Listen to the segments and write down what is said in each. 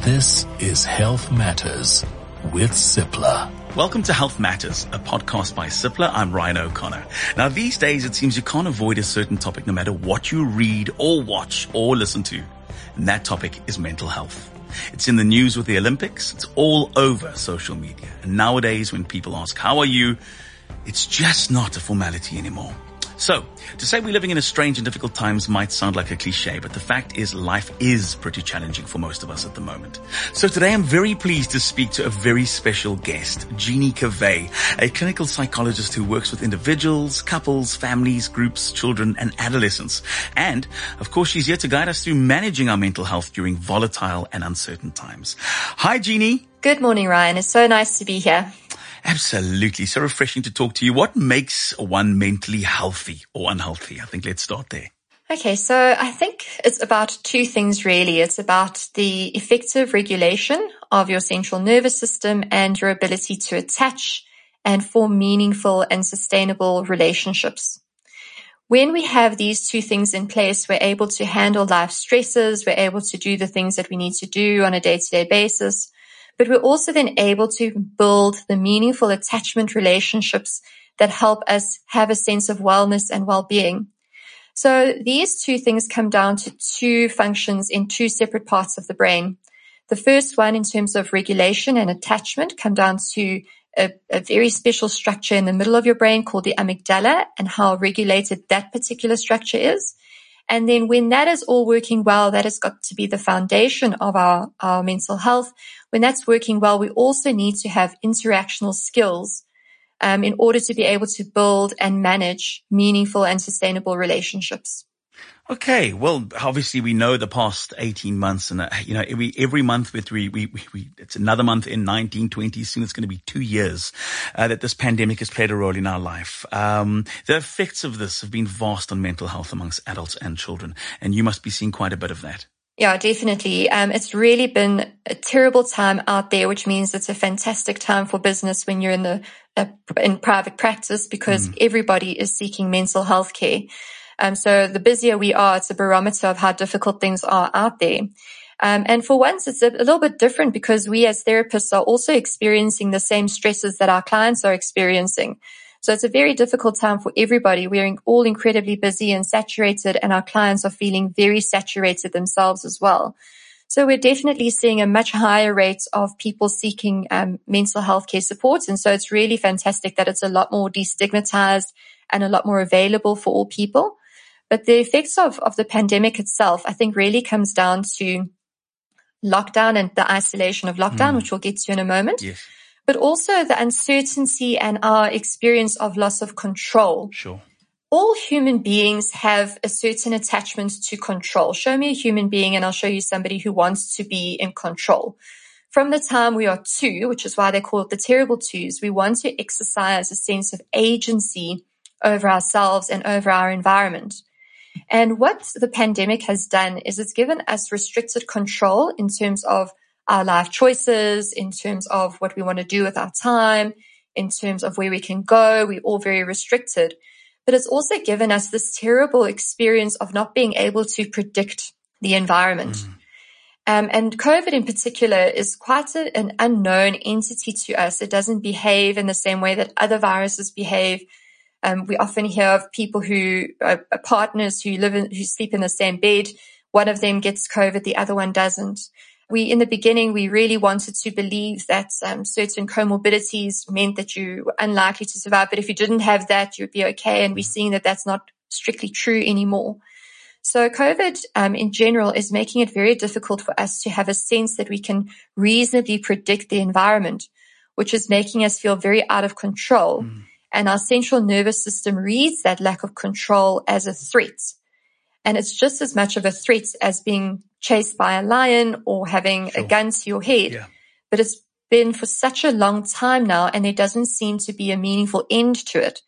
This is Health Matters with Cipla. Welcome to Health Matters, a podcast by Cipla. I'm Ryan O'Connor. Now these days it seems you can't avoid a certain topic no matter what you read or watch or listen to. And that topic is mental health. It's in the news with the Olympics. It's all over social media. And nowadays when people ask, how are you? It's just not a formality anymore. So, to say we're living in a strange and difficult times might sound like a cliche, but the fact is life is pretty challenging for most of us at the moment. So today I'm very pleased to speak to a very special guest, Jeannie Cavey, a clinical psychologist who works with individuals, couples, families, groups, children, and adolescents. And, of course, she's here to guide us through managing our mental health during volatile and uncertain times. Hi, Jeannie. Good morning, Ryan. It's so nice to be here. Absolutely. So refreshing to talk to you. What makes one mentally healthy or unhealthy? I think let's start there. Okay, so I think it's about two things really. It's about the effective regulation of your central nervous system and your ability to attach and form meaningful and sustainable relationships. When we have these two things in place, we're able to handle life stresses. We're able to do the things that we need to do on a day to day basis but we're also then able to build the meaningful attachment relationships that help us have a sense of wellness and well-being. So these two things come down to two functions in two separate parts of the brain. The first one in terms of regulation and attachment come down to a, a, very special structure in the middle of your brain called the amygdala and how regulated that particular structure is. And then when that is all working well, that has got to be the foundation of our, our mental health. When that's working well, we also need to have interactional skills um, in order to be able to build and manage meaningful and sustainable relationships. Okay. Well, obviously we know the past 18 months and, uh, you know, every, every month with we, we, we, it's another month in 1920. Soon it's going to be two years, uh, that this pandemic has played a role in our life. Um, the effects of this have been vast on mental health amongst adults and children. And you must be seeing quite a bit of that. Yeah, definitely. Um, it's really been a terrible time out there, which means it's a fantastic time for business when you're in the, uh, in private practice because mm. everybody is seeking mental health care. Um, so the busier we are, it's a barometer of how difficult things are out there. Um, and for once, it's a, little bit different because we as therapists are also experiencing the same stresses that our clients are experiencing. So it's a very difficult time for everybody. We're all incredibly busy and saturated and our clients are feeling very saturated themselves as well. So we're definitely seeing a much higher rate of people seeking um, mental health care support. And so it's really fantastic that it's a lot more destigmatized and a lot more available for all people. But the effects of, of the pandemic itself, I think really comes down to lockdown and the isolation of lockdown, mm. which we'll get to in a moment. Yes. But also the uncertainty and our experience of loss of control. Sure. All human beings have a certain attachment to control. Show me a human being and I'll show you somebody who wants to be in control. From the time we are two, which is why they call it the terrible twos, we want to exercise a sense of agency over ourselves and over our environment. And what the pandemic has done is it's given us restricted control in terms of our life choices, in terms of what we want to do with our time, in terms of where we can go. We're all very restricted. But it's also given us this terrible experience of not being able to predict the environment. Mm. Um, and COVID in particular is quite a, an unknown entity to us. It doesn't behave in the same way that other viruses behave. Um, we often hear of people who are, partners who live in, who sleep in the same bed. One of them gets COVID, the other one doesn't. We, in the beginning, we really wanted to believe that um, certain comorbidities meant that you were unlikely to survive. But if you didn't have that, you'd be okay. And we're seeing that that's not strictly true anymore. So COVID, um, in general, is making it very difficult for us to have a sense that we can reasonably predict the environment, which is making us feel very out of control. Mm. And our central nervous system reads that lack of control as a threat. And it's just as much of a threat as being chased by a lion or having sure. a gun to your head. Yeah. But it's been for such a long time now and there doesn't seem to be a meaningful end to it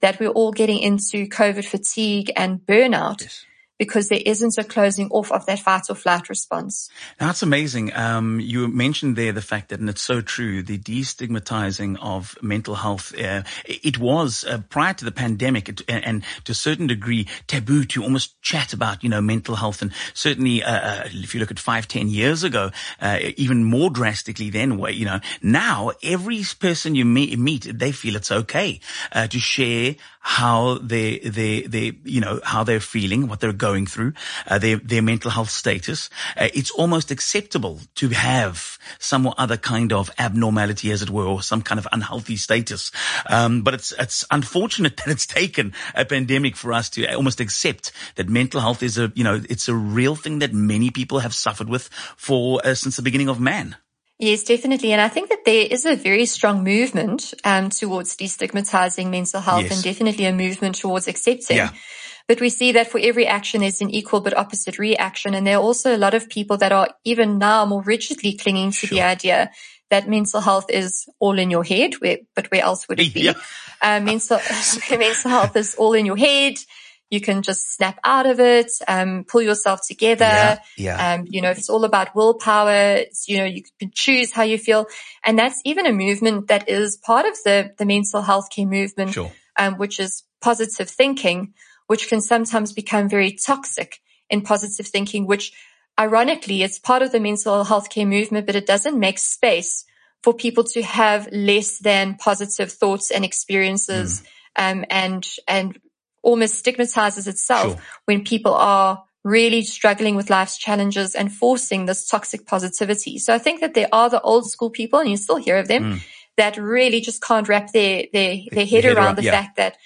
that we're all getting into COVID fatigue and burnout. Yes. Because there isn't a closing off of that fight or flight response. That's amazing. Um, you mentioned there the fact that, and it's so true, the destigmatizing of mental health. Uh, it was uh, prior to the pandemic, it, and, to a certain degree, taboo to almost chat about, you know, mental health. And certainly, uh, uh if you look at five, ten years ago, uh, even more drastically then, you know, now every person you meet, they feel it's okay uh, to share how they, they, they, you know, how they're feeling, what they're going through, uh, their, their mental health status. Uh, it's almost acceptable to have some other kind of abnormality, as it were, or some kind of unhealthy status. Um, but it's, it's unfortunate that it's taken a pandemic for us to almost accept that mental health is a, you know, it's a real thing that many people have suffered with for, uh, since the beginning of man. Yes, definitely. And I think that there is a very strong movement um, towards destigmatizing mental health yes. and definitely a movement towards accepting. Yeah. But we see that for every action, there's an equal but opposite reaction. And there are also a lot of people that are even now more rigidly clinging to sure. the idea that mental health is all in your head, where, but where else would it be? Yeah. Uh, mental, mental health is all in your head. You can just snap out of it, um, pull yourself together. Yeah, yeah. Um, you know, it's all about willpower. It's, you know, you can choose how you feel. And that's even a movement that is part of the, the mental health care movement, sure. um, which is positive thinking, which can sometimes become very toxic in positive thinking, which ironically, it's part of the mental health care movement, but it doesn't make space for people to have less than positive thoughts and experiences. Mm. Um, and, and almost stigmatizes itself sure. when people are really struggling with life's challenges and forcing this toxic positivity. So I think that there are the old school people, and you still hear of them, mm. that really just can't wrap their, their, their head, head around, around, the yeah. fact that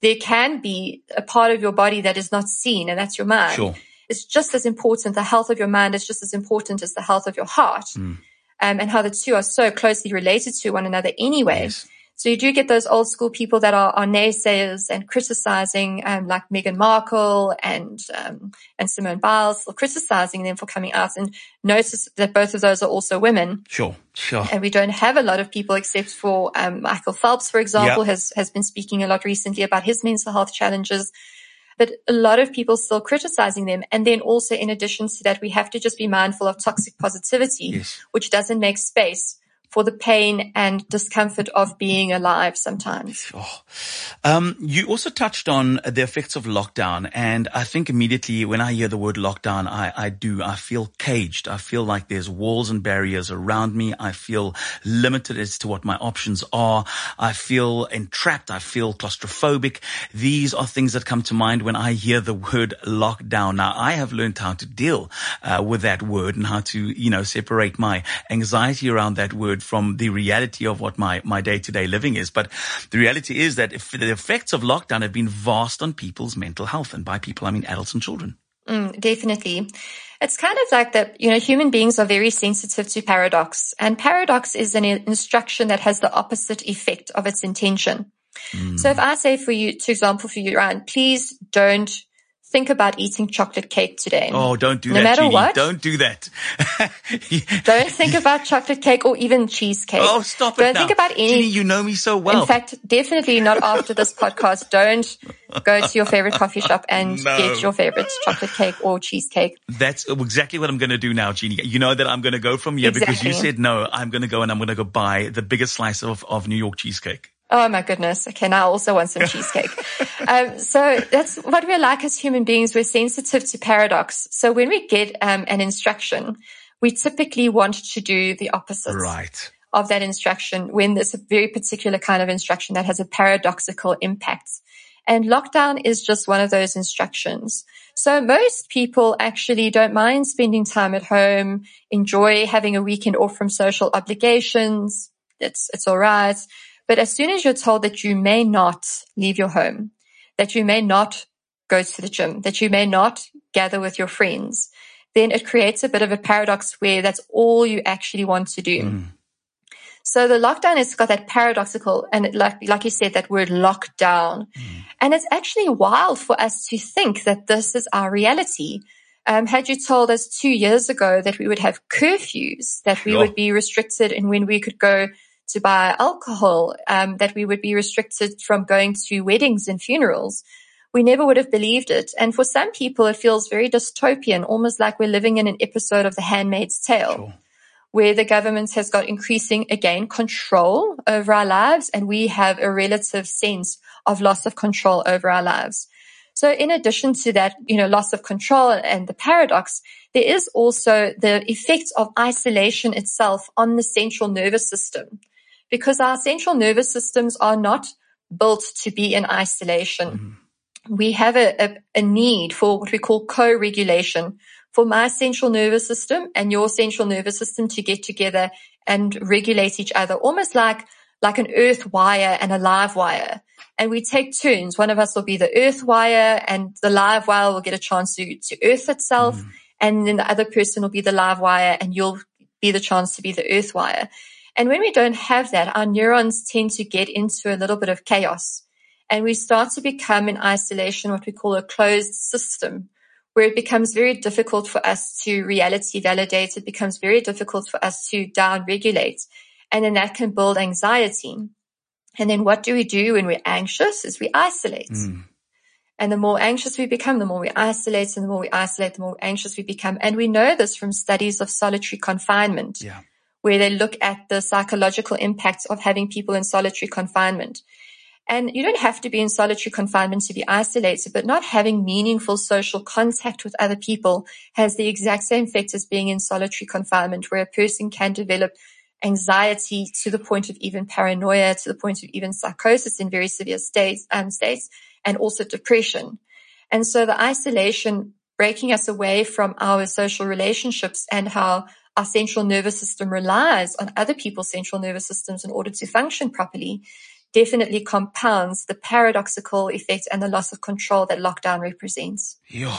there can be a part of your body that is not seen, and that's your mind. Sure. It's just as important. The health of your mind is just as important as the health of your heart. Mm. Um, and how the two are so closely related to one another anyway. Yes. So you do get those old school people that are, are naysayers and criticizing, um, like Meghan Markle and, um, and Simone Biles, or criticizing them for coming out and notice that both of those are also women. Sure, sure. And we don't have a lot of people except for, um, Michael Phelps, for example, yep. has, has been speaking a lot recently about his mental health challenges but a lot of people still criticizing them. And then also in addition to that, we have to just be mindful of toxic positivity, yes. which doesn't make space for the pain and discomfort of being alive sometimes. Oh. Um, you also touched on the effects of lockdown. And I think immediately when I hear the word lockdown, I, I do, I feel caged. I feel like there's walls and barriers around me. I feel limited as to what my options are. I feel entrapped. I feel claustrophobic. These are things that come to mind when I hear the word lockdown. Now I have learned how to deal uh, with that word and how to, you know, separate my anxiety around that word from the reality of what my, my day to day living is. But the reality is that the effects of lockdown have been vast on people's mental health. And by people, I mean adults and children. Mm, definitely. It's kind of like that, you know, human beings are very sensitive to paradox and paradox is an instruction that has the opposite effect of its intention. Mm. So if I say for you, to example for you, Ryan, please don't think about eating chocolate cake today. Oh, don't do no that. No matter Jeannie. what. Don't do that. don't think about chocolate cake or even cheesecake. Oh, stop don't it. Don't think about any. Jeannie, you know me so well. In fact, definitely not after this podcast. Don't go to your favorite coffee shop and no. get your favorite chocolate cake or cheesecake. That's exactly what I'm going to do now, Jeannie. You know that I'm going to go from here exactly. because you said no. I'm going to go and I'm going to go buy the biggest slice of, of New York cheesecake. Oh my goodness. Okay. Now I also want some cheesecake. um, so that's what we're like as human beings. We're sensitive to paradox. So when we get um, an instruction, we typically want to do the opposite. Right. Of that instruction when there's a very particular kind of instruction that has a paradoxical impact. And lockdown is just one of those instructions. So most people actually don't mind spending time at home, enjoy having a weekend off from social obligations. It's, it's all right. But as soon as you're told that you may not leave your home, that you may not go to the gym, that you may not gather with your friends, then it creates a bit of a paradox where that's all you actually want to do. Mm. So the lockdown has got that paradoxical and like, like you said, that word lockdown. Mm. And it's actually wild for us to think that this is our reality. Um, had you told us two years ago that we would have curfews, that we would be restricted in when we could go to buy alcohol, um, that we would be restricted from going to weddings and funerals, we never would have believed it. And for some people, it feels very dystopian, almost like we're living in an episode of The Handmaid's Tale. Sure. Where the government has got increasing, again, control over our lives, and we have a relative sense of loss of control over our lives. So in addition to that, you know, loss of control and the paradox, there is also the effect of isolation itself on the central nervous system because our central nervous systems are not built to be in isolation. Mm-hmm. We have a, a, a need for what we call co-regulation for my central nervous system and your central nervous system to get together and regulate each other, almost like, like an earth wire and a live wire and we take turns. One of us will be the earth wire and the live wire will get a chance to, to earth itself. Mm. And then the other person will be the live wire and you'll be the chance to be the earth wire. And when we don't have that, our neurons tend to get into a little bit of chaos and we start to become in isolation, what we call a closed system where it becomes very difficult for us to reality validate. It becomes very difficult for us to down regulate. And then that can build anxiety. And then what do we do when we're anxious is we isolate. Mm. And the more anxious we become, the more we isolate and the more we isolate, the more anxious we become. And we know this from studies of solitary confinement, yeah. Where they look at the psychological impacts of having people in solitary confinement. And you don't have to be in solitary confinement to be isolated, but not having meaningful social contact with other people has the exact same effect as being in solitary confinement, where a person can develop anxiety to the point of even paranoia, to the point of even psychosis in very severe states, um, states, and also depression. And so the isolation breaking us away from our social relationships and how our central nervous system relies on other people's central nervous systems in order to function properly definitely compounds the paradoxical effect and the loss of control that lockdown represents. Yeah.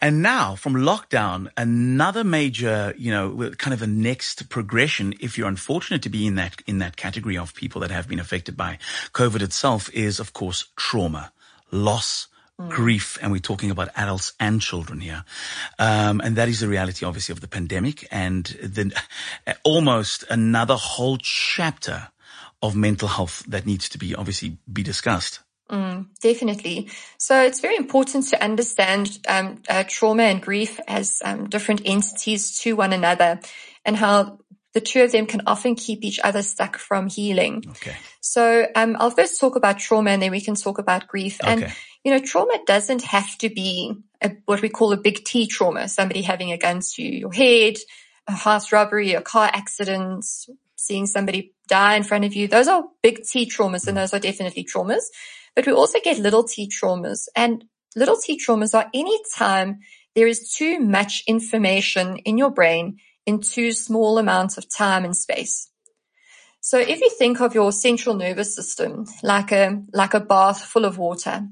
And now from lockdown, another major, you know, kind of a next progression, if you're unfortunate to be in that, in that category of people that have been affected by COVID itself is, of course, trauma, loss, Mm. grief, and we're talking about adults and children here. Um, and that is the reality, obviously, of the pandemic and then almost another whole chapter of mental health that needs to be obviously be discussed. Mm, definitely. So it's very important to understand um, uh, trauma and grief as um, different entities to one another and how the two of them can often keep each other stuck from healing. Okay. So um, I'll first talk about trauma and then we can talk about grief. Okay. And, you know, trauma doesn't have to be a, what we call a big T trauma, somebody having a gun to your head, a house robbery, a car accident, seeing somebody die in front of you. Those are big T traumas and those are definitely traumas. But we also get little T traumas and little T traumas are any time there is too much information in your brain in too small amounts of time and space. So if you think of your central nervous system like a, like a bath full of water,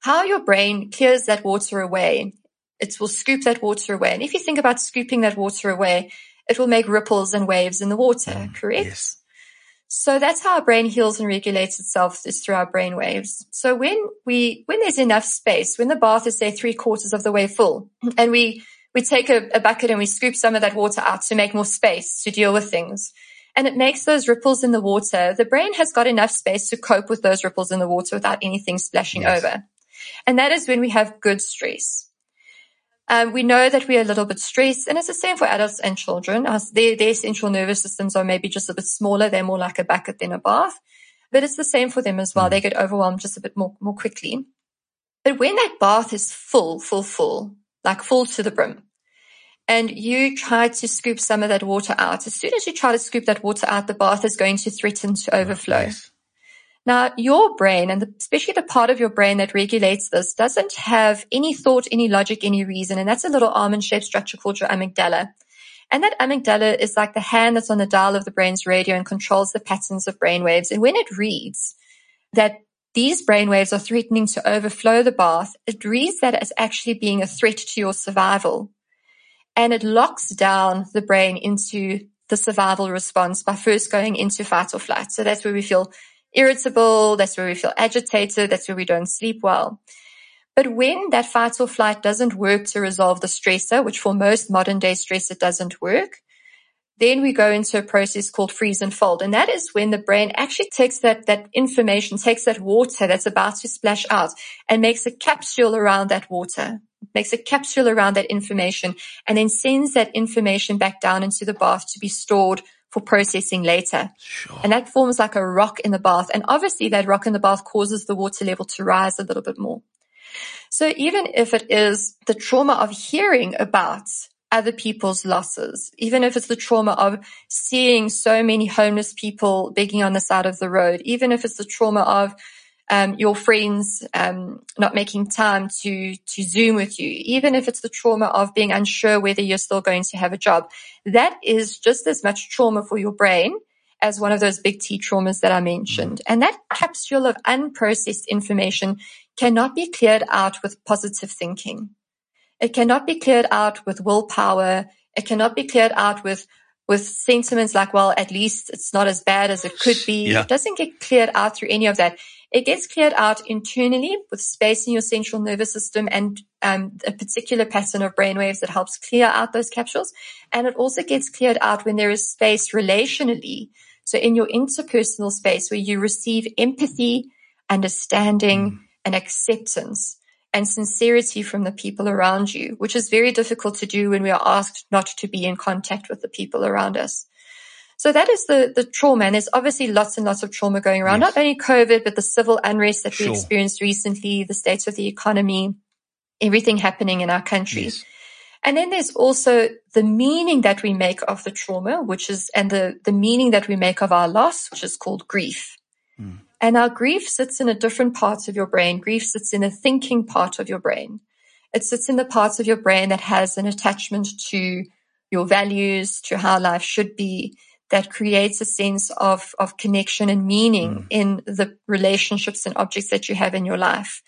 how your brain clears that water away, it will scoop that water away. And if you think about scooping that water away, it will make ripples and waves in the water, mm, correct? Yes. So that's how our brain heals and regulates itself is through our brain waves. So when we, when there's enough space, when the bath is say three quarters of the way full and we, we take a, a bucket and we scoop some of that water out to make more space to deal with things and it makes those ripples in the water. The brain has got enough space to cope with those ripples in the water without anything splashing yes. over. And that is when we have good stress. Um, we know that we're a little bit stressed and it's the same for adults and children. As their, their central nervous systems are maybe just a bit smaller. They're more like a bucket than a bath, but it's the same for them as well. Mm. They get overwhelmed just a bit more, more quickly. But when that bath is full, full, full, like full to the brim, and you try to scoop some of that water out, as soon as you try to scoop that water out, the bath is going to threaten to overflow. Now, your brain, and especially the part of your brain that regulates this, doesn't have any thought, any logic, any reason. And that's a little almond shaped structure called your amygdala. And that amygdala is like the hand that's on the dial of the brain's radio and controls the patterns of brain waves. And when it reads that these brainwaves are threatening to overflow the bath, it reads that as actually being a threat to your survival. And it locks down the brain into the survival response by first going into fight or flight. So that's where we feel irritable. That's where we feel agitated. That's where we don't sleep well. But when that fight or flight doesn't work to resolve the stressor, which for most modern day stressor doesn't work, then we go into a process called freeze and fold. And that is when the brain actually takes that, that information, takes that water that's about to splash out and makes a capsule around that water, makes a capsule around that information and then sends that information back down into the bath to be stored for processing later. Sure. And that forms like a rock in the bath. And obviously that rock in the bath causes the water level to rise a little bit more. So even if it is the trauma of hearing about other people's losses, even if it's the trauma of seeing so many homeless people begging on the side of the road, even if it's the trauma of um, your friends um, not making time to to Zoom with you, even if it's the trauma of being unsure whether you're still going to have a job, that is just as much trauma for your brain as one of those big T traumas that I mentioned. And that capsule of unprocessed information cannot be cleared out with positive thinking. It cannot be cleared out with willpower. It cannot be cleared out with with sentiments like, well, at least it's not as bad as it could be. Yeah. It doesn't get cleared out through any of that. It gets cleared out internally with space in your central nervous system and um, a particular pattern of brainwaves that helps clear out those capsules. And it also gets cleared out when there is space relationally. So in your interpersonal space where you receive empathy, understanding, mm. and acceptance and sincerity from the people around you, which is very difficult to do when we are asked not to be in contact with the people around us. So that is the, the trauma. And there's obviously lots and lots of trauma going around, yes. not only COVID, but the civil unrest that sure. we experienced recently, the state of the economy, everything happening in our country. Yes. And then there's also the meaning that we make of the trauma, which is, and the, the meaning that we make of our loss, which is called grief. Mm. And our grief sits in a different part of your brain. Grief sits in a thinking part of your brain. It sits in the parts of your brain that has an attachment to your values, to how life should be, that creates a sense of, of connection and meaning mm. in the relationships and objects that you have in your life.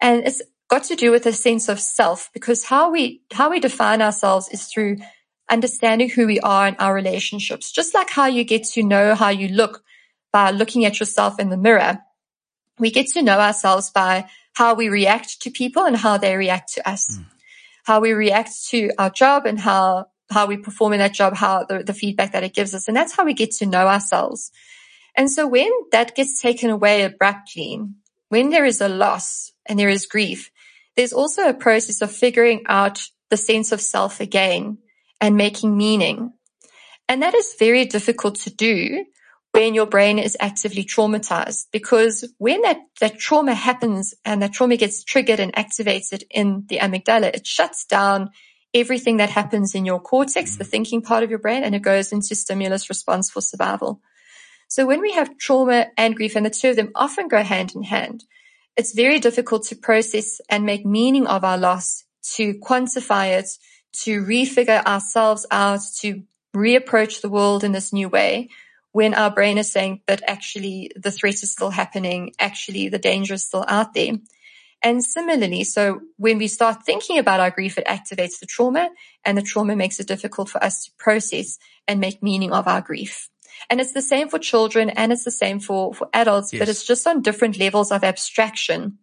And it's got to do with a sense of self because how we, how we define ourselves is through understanding who we are in our relationships. Just like how you get to know how you look by looking at yourself in the mirror. We get to know ourselves by how we react to people and how they react to us, mm. how we react to our job and how, how we perform in that job, how the, the feedback that it gives us. And that's how we get to know ourselves. And so when that gets taken away abruptly, when there is a loss and there is grief, there's also a process of figuring out the sense of self again and making meaning. And that is very difficult to do when your brain is actively traumatized. Because when that, that trauma happens and that trauma gets triggered and activated in the amygdala, it shuts down everything that happens in your cortex, the thinking part of your brain, and it goes into stimulus response for survival. So when we have trauma and grief, and the two of them often go hand in hand, it's very difficult to process and make meaning of our loss, to quantify it, to refigure ourselves out, to reapproach the world in this new way when our brain is saying, but actually the threat is still happening. Actually, the danger is still out there. And similarly, so when we start thinking about our grief, it activates the trauma and the trauma makes it difficult for us to process and make meaning of our grief. And it's the same for children and it's the same for, for adults, yes. but it's just on different levels of abstraction.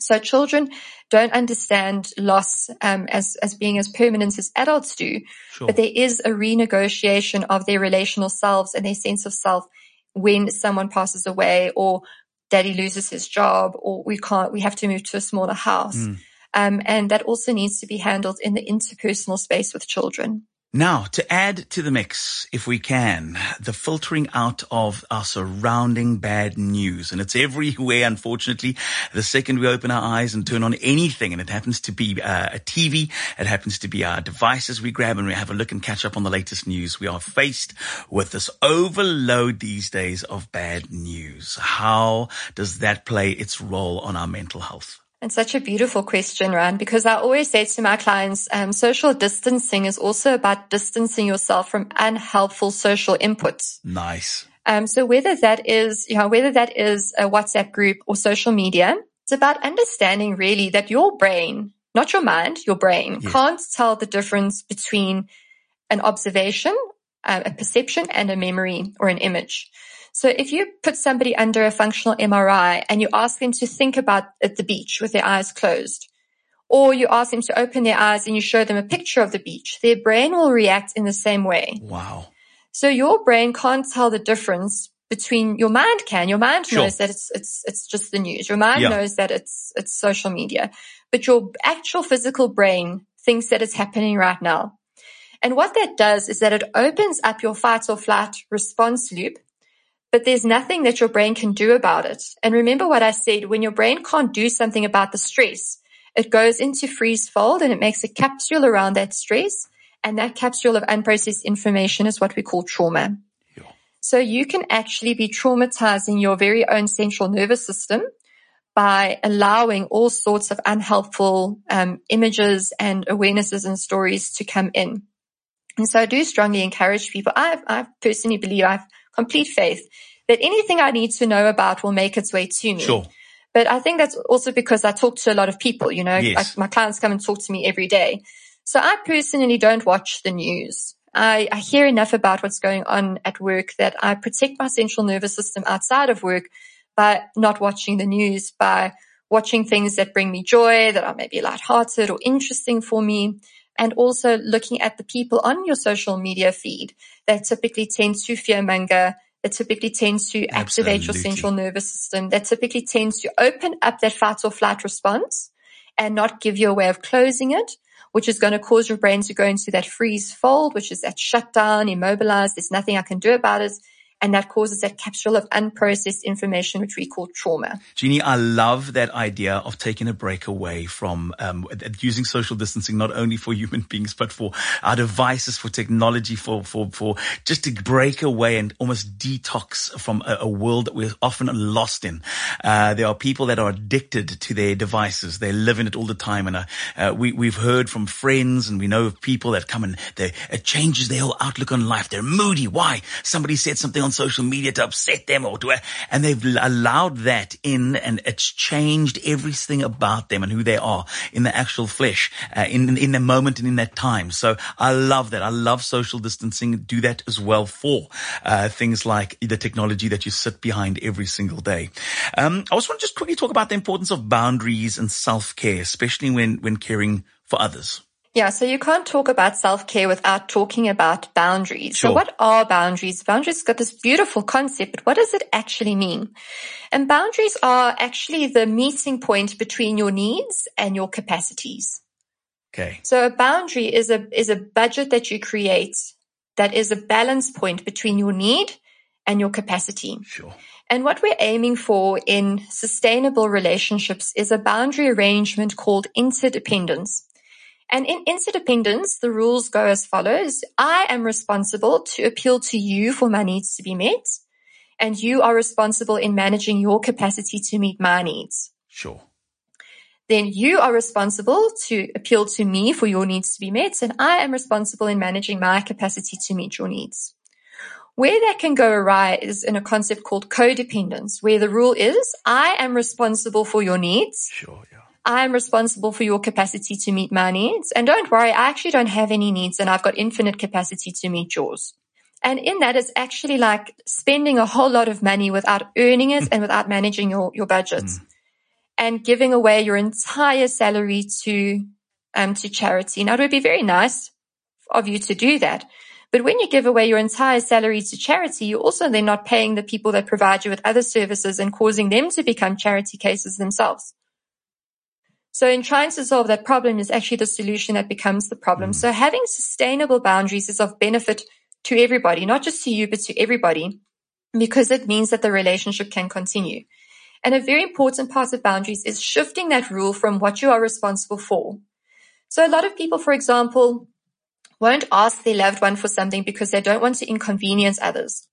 So children don't understand loss um, as as being as permanent as adults do, sure. but there is a renegotiation of their relational selves and their sense of self when someone passes away or daddy loses his job or we can't we have to move to a smaller house. Mm. Um, and that also needs to be handled in the interpersonal space with children. Now, to add to the mix, if we can, the filtering out of our surrounding bad news. And it's everywhere, unfortunately. The second we open our eyes and turn on anything, and it happens to be uh, a TV, it happens to be our devices we grab and we have a look and catch up on the latest news. We are faced with this overload these days of bad news. How does that play its role on our mental health? And such a beautiful question, Ryan, because I always say to my clients, um, social distancing is also about distancing yourself from unhelpful social inputs. Nice. Um, so whether that is, you know, whether that is a WhatsApp group or social media, it's about understanding really that your brain, not your mind, your brain yes. can't tell the difference between an observation, uh, a perception and a memory or an image. So if you put somebody under a functional MRI and you ask them to think about at the beach with their eyes closed, or you ask them to open their eyes and you show them a picture of the beach, their brain will react in the same way. Wow. So your brain can't tell the difference between your mind can. Your mind Sure. knows that it's it's it's just the news. Your mind Yeah. knows that it's it's social media. But your actual physical brain thinks that it's happening right now. And what that does is that it opens up your fight or flight response loop, but there's nothing that your brain can do about it. And remember what I said, when your brain can't do something about the stress, it goes into freeze fold and it makes a capsule around that stress. And that capsule of unprocessed information is what we call trauma. Yeah. So you can actually be traumatizing your very own central nervous system by allowing all sorts of unhelpful um, images and awarenesses and stories to come in. And so I do strongly encourage people. I, I personally believe I have complete faith that anything I need to know about will make its way to me. Sure. But I think that's also because I talk to a lot of people, you know, Yes. like my clients come and talk to me every day. So I personally don't watch the news. I, I hear enough about what's going on at work that I protect my central nervous system outside of work by not watching the news, by watching things that bring me joy, that are maybe lighthearted or interesting for me. And also looking at the people on your social media feed that typically tend to fearmonger, that typically tend to activate your central nervous system, that typically tends to open up that fight or flight response and not give you a way of closing it, which is going to cause your brain to go into that freeze fold, which is that shutdown, immobilized. There's nothing I can do about it. And that causes that capsule of unprocessed information, which we call trauma. Jeannie, I love that idea of taking a break away from um, using social distancing, not only for human beings, but for our devices, for technology, for for for just to break away and almost detox from a, a world that we're often lost in. Uh, there are people that are addicted to their devices; they live in it all the time, and uh, uh, we we've heard from friends and we know of people that come and they it changes their whole outlook on life. They're moody. Why? Somebody said something on social media to upset them or to, and they've allowed that in and it's changed everything about them and who they are in the actual flesh, uh, in, in the moment and in that time. So I love that. I love social distancing. Do that as well for, uh, things like the technology that you sit behind every single day. Um, I also want to just quickly talk about the importance of boundaries and self-care, especially when, when caring for others. Yeah, so you can't talk about self-care without talking about boundaries. Sure. So what are boundaries? Boundaries got this beautiful concept, but what does it actually mean? And boundaries are actually the meeting point between your needs and your capacities. Okay. So a boundary is a is a budget that you create that is a balance point between your need and your capacity. Sure. And what we're aiming for in sustainable relationships is a boundary arrangement called interdependence. And in interdependence, the rules go as follows. I am responsible to appeal to you for my needs to be met. And you are responsible in managing your capacity to meet my needs. Sure. Then you are responsible to appeal to me for your needs to be met. And I am responsible in managing my capacity to meet your needs. Where that can go awry is in a concept called codependence, where the rule is I am responsible for your needs. Sure. Yeah. I am responsible for your capacity to meet my needs. And don't worry, I actually don't have any needs and I've got infinite capacity to meet yours. And in that is actually like spending a whole lot of money without earning it and without managing your, your budget and giving away your entire salary to, um, to charity. Now it would be very nice of you to do that. But when you give away your entire salary to charity, you're also then not paying the people that provide you with other services and causing them to become charity cases themselves. So in trying to solve that problem is actually the solution that becomes the problem. Mm. So having sustainable boundaries is of benefit to everybody, not just to you, but to everybody, because it means that the relationship can continue. And a very important part of boundaries is shifting that rule from what you are responsible for. So a lot of people, for example, won't ask their loved one for something because they don't want to inconvenience others.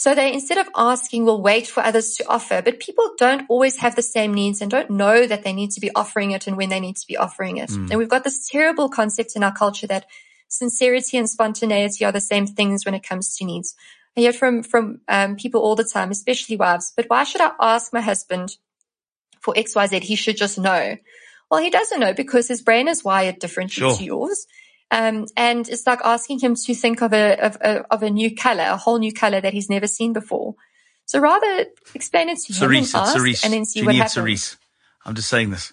So they, instead of asking, will wait for others to offer, but people don't always have the same needs and don't know that they need to be offering it and when they need to be offering it. And we've got this terrible concept in our culture that sincerity and spontaneity are the same things when it comes to needs. I hear from, from, um, people all the time, especially wives, but why should I ask my husband for X, Y, Z? He should just know. Well, he doesn't know because his brain is wired differently Sure. to yours. Um, and it's like asking him to think of a, of a, of a new color, a whole new color that he's never seen before. So rather explain it to him Cerise, and ask Cerise. and then see what happens. Cerise. I'm just saying this.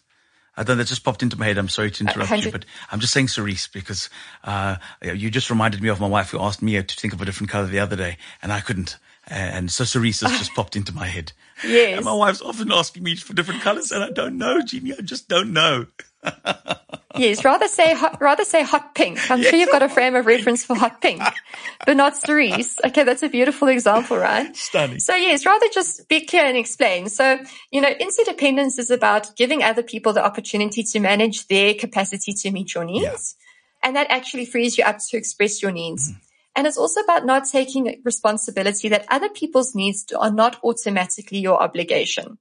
I don't, that just popped into my head. I'm sorry to interrupt 100. you, but I'm just saying cerise because, uh, you just reminded me of my wife who asked me to think of a different color the other day and I couldn't. And so cerise has just popped into my head. Yes. And my wife's often asking me for different colors and I don't know, Jeannie. I just don't know. Yes, rather say hot, rather say hot pink. I'm yes. sure you've got a frame of reference for hot pink, but not cerise. Okay, that's a beautiful example, right? Stunning. So yes, rather just be clear and explain. So you know, interdependence is about giving other people the opportunity to manage their capacity to meet your needs, yeah. and that actually frees you up to express your needs. Mm. And it's also about not taking responsibility that other people's needs are not automatically your obligation.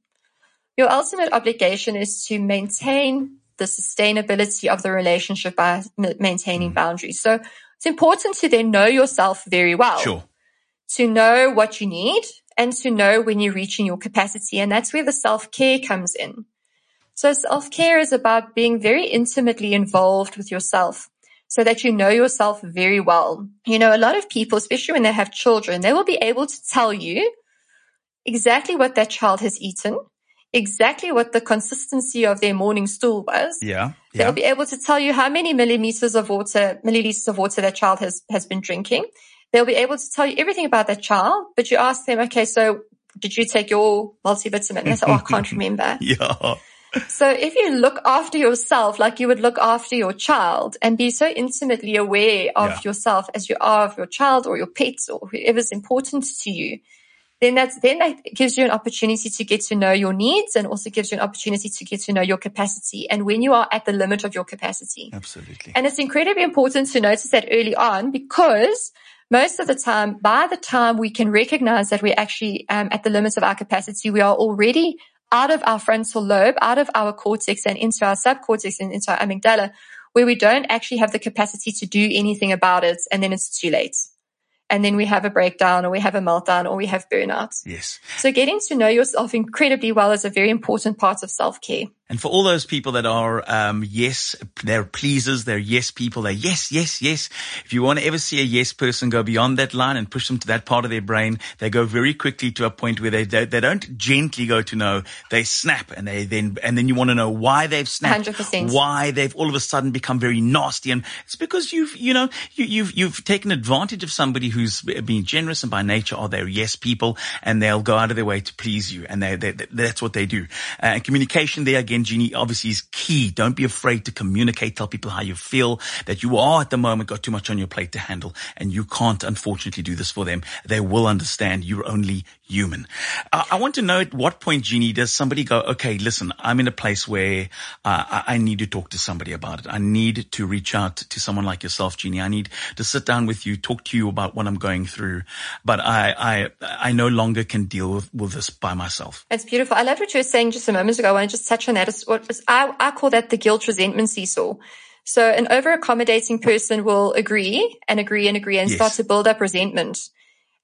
Your ultimate obligation is to maintain the sustainability of the relationship by maintaining mm. boundaries. So it's important to then know yourself very well. Sure. To know what you need and to know when you're reaching your capacity. And that's where the self care comes in. So self care is about being very intimately involved with yourself so that you know yourself very well. You know, a lot of people, especially when they have children, they will be able to tell you exactly what that child has eaten exactly what the consistency of their morning stool was. Yeah. yeah. They'll be able to tell you how many millimeters of water, milliliters of water that child has, has been drinking. They'll be able to tell you everything about that child, but you ask them, okay, so did you take your multivitamin? And they say, oh, I can't remember. yeah. So if you look after yourself like you would look after your child and be so intimately aware of yeah. yourself as you are of your child or your pets or whoever's important to you, then that's then that gives you an opportunity to get to know your needs and also gives you an opportunity to get to know your capacity and when you are at the limit of your capacity. Absolutely. And it's incredibly important to notice that early on because most of the time, by the time we can recognize that we're actually um, at the limits of our capacity, we are already out of our frontal lobe, out of our cortex and into our subcortex and into our amygdala, where we don't actually have the capacity to do anything about it. And then it's too late and then we have a breakdown or we have a meltdown or we have burnout. Yes. So getting to know yourself incredibly well is a very important part of self-care. And for all those people that are, um, yes, they're pleasers, they're yes people, they're yes, yes, yes. If you want to ever see a yes person go beyond that line and push them to that part of their brain, they go very quickly to a point where they, they, they don't gently go to no, they snap and they then, and then you want to know why they've snapped, 100%. why they've all of a sudden become very nasty. And it's because you've, you know, you, you've, you've taken advantage of somebody who's being generous and by nature are they yes people and they'll go out of their way to please you. And they, they, that's what they do. Uh, and communication there again, Jeannie, obviously is key. Don't be afraid to communicate. Tell people how you feel that you are at the moment got too much on your plate to handle and you can't unfortunately do this for them. They will understand you're only human. Uh, I want to know at what point, Jeannie, does somebody go, okay, listen, I'm in a place where uh, I, I need to talk to somebody about it. I need to reach out to someone like yourself, Jeannie. I need to sit down with you, talk to you about what I'm going through, but I, I, I no longer can deal with, with this by myself. It's beautiful. I loved what you were saying just a moment ago. I want to just touch on that. It's what was, I, I call that the guilt resentment seesaw. So an over accommodating person will agree and agree and agree and yes. start to build up resentment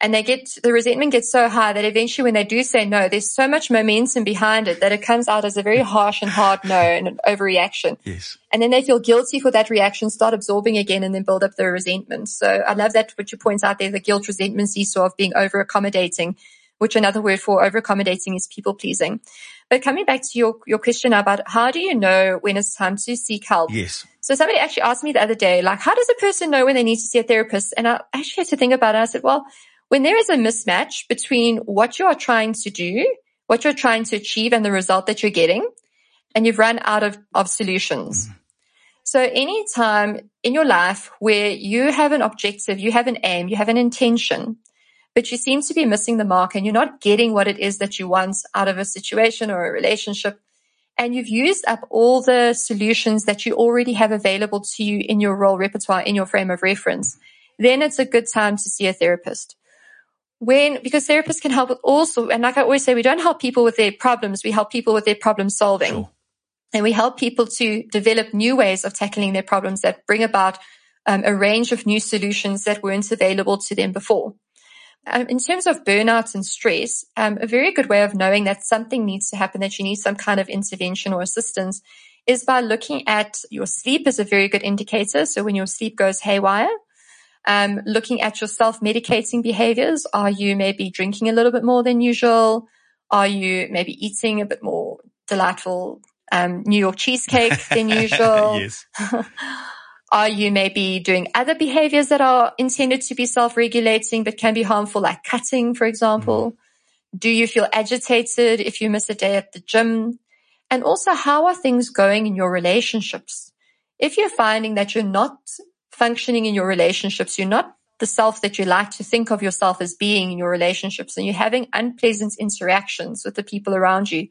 and they get the resentment gets so high that eventually when they do say no, there's so much momentum behind it that it comes out as a very harsh and hard no and an overreaction. Yes. And then they feel guilty for that reaction, start absorbing again and then build up their resentment. So I love that what you point out there, the guilt resentment seesaw of being over accommodating, which another word for over accommodating is people pleasing. But coming back to your, your question about how do you know when it's time to seek help? Yes. So somebody actually asked me the other day, like, how does a person know when they need to see a therapist? And I actually had to think about it. I said, well, when there is a mismatch between what you are trying to do, what you're trying to achieve and the result that you're getting, and you've run out of, of solutions. Mm. So anytime in your life where you have an objective, you have an aim, you have an intention, but you seem to be missing the mark and you're not getting what it is that you want out of a situation or a relationship, and you've used up all the solutions that you already have available to you in your role repertoire, in your frame of reference, then it's a good time to see a therapist when, because therapists can help with also, and like I always say, we don't help people with their problems. We help people with their problem solving. Sure. And we help people to develop new ways of tackling their problems that bring about um, a range of new solutions that weren't available to them before. Um, in terms of burnout and stress, um, a very good way of knowing that something needs to happen, that you need some kind of intervention or assistance is by looking at your sleep as a very good indicator. So when your sleep goes haywire, um, looking at your self-medicating behaviors. Are you maybe drinking a little bit more than usual? Are you maybe eating a bit more delightful um, New York cheesecake than usual? yes. Are you maybe doing other behaviors that are intended to be self-regulating but can be harmful, like cutting, for example? Mm. Do you feel agitated if you miss a day at the gym? And also, how are things going in your relationships? If you're finding that you're not functioning in your relationships, you're not the self that you like to think of yourself as being in your relationships and you're having unpleasant interactions with the people around you,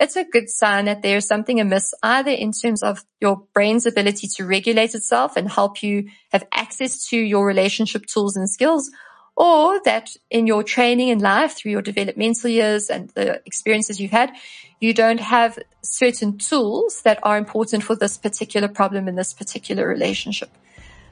it's a good sign that there's something amiss either in terms of your brain's ability to regulate itself and help you have access to your relationship tools and skills, or that in your training in life through your developmental years and the experiences you've had, you don't have certain tools that are important for this particular problem in this particular relationship.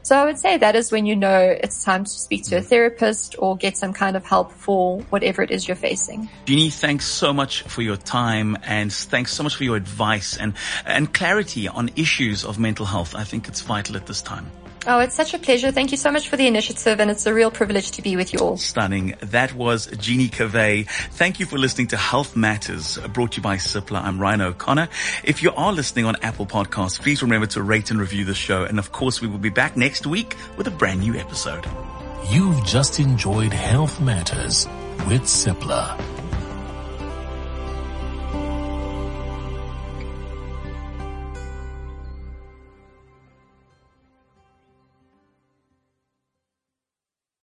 So I would say that is when you know it's time to speak to a mm-hmm. therapist or get some kind of help for whatever it is you're facing. Jeannie, thanks so much for your time and thanks so much for your advice and, and clarity on issues of mental health. I think it's vital at this time. Oh, it's such a pleasure. Thank you so much for the initiative and it's a real privilege to be with you all. Stunning. That was Jeannie Cavey. Thank you for listening to Health Matters brought to you by Cipla. I'm Ryan O'Connor. If you are listening on Apple Podcasts, please remember to rate and review the show. And of course, we will be back next week with a brand new episode. You've just enjoyed Health Matters with Cipla.